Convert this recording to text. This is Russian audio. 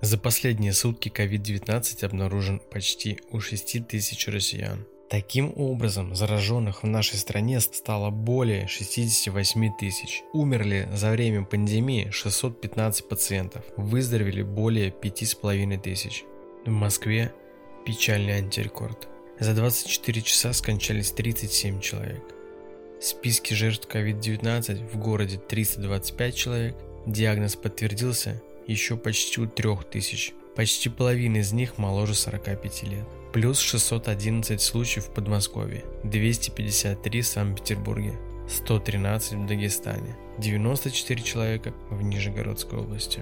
За последние сутки COVID-19 обнаружен почти у 6 тысяч россиян. Таким образом, зараженных в нашей стране стало более 68 тысяч. Умерли за время пандемии 615 пациентов, выздоровели более 5,5 тысяч. В Москве печальный антирекорд. За 24 часа скончались 37 человек. В списке жертв COVID-19 в городе 325 человек. Диагноз подтвердился еще почти у 3000. Почти половина из них моложе 45 лет плюс 611 случаев в Подмосковье, 253 в Санкт-Петербурге, 113 в Дагестане, 94 человека в Нижегородской области.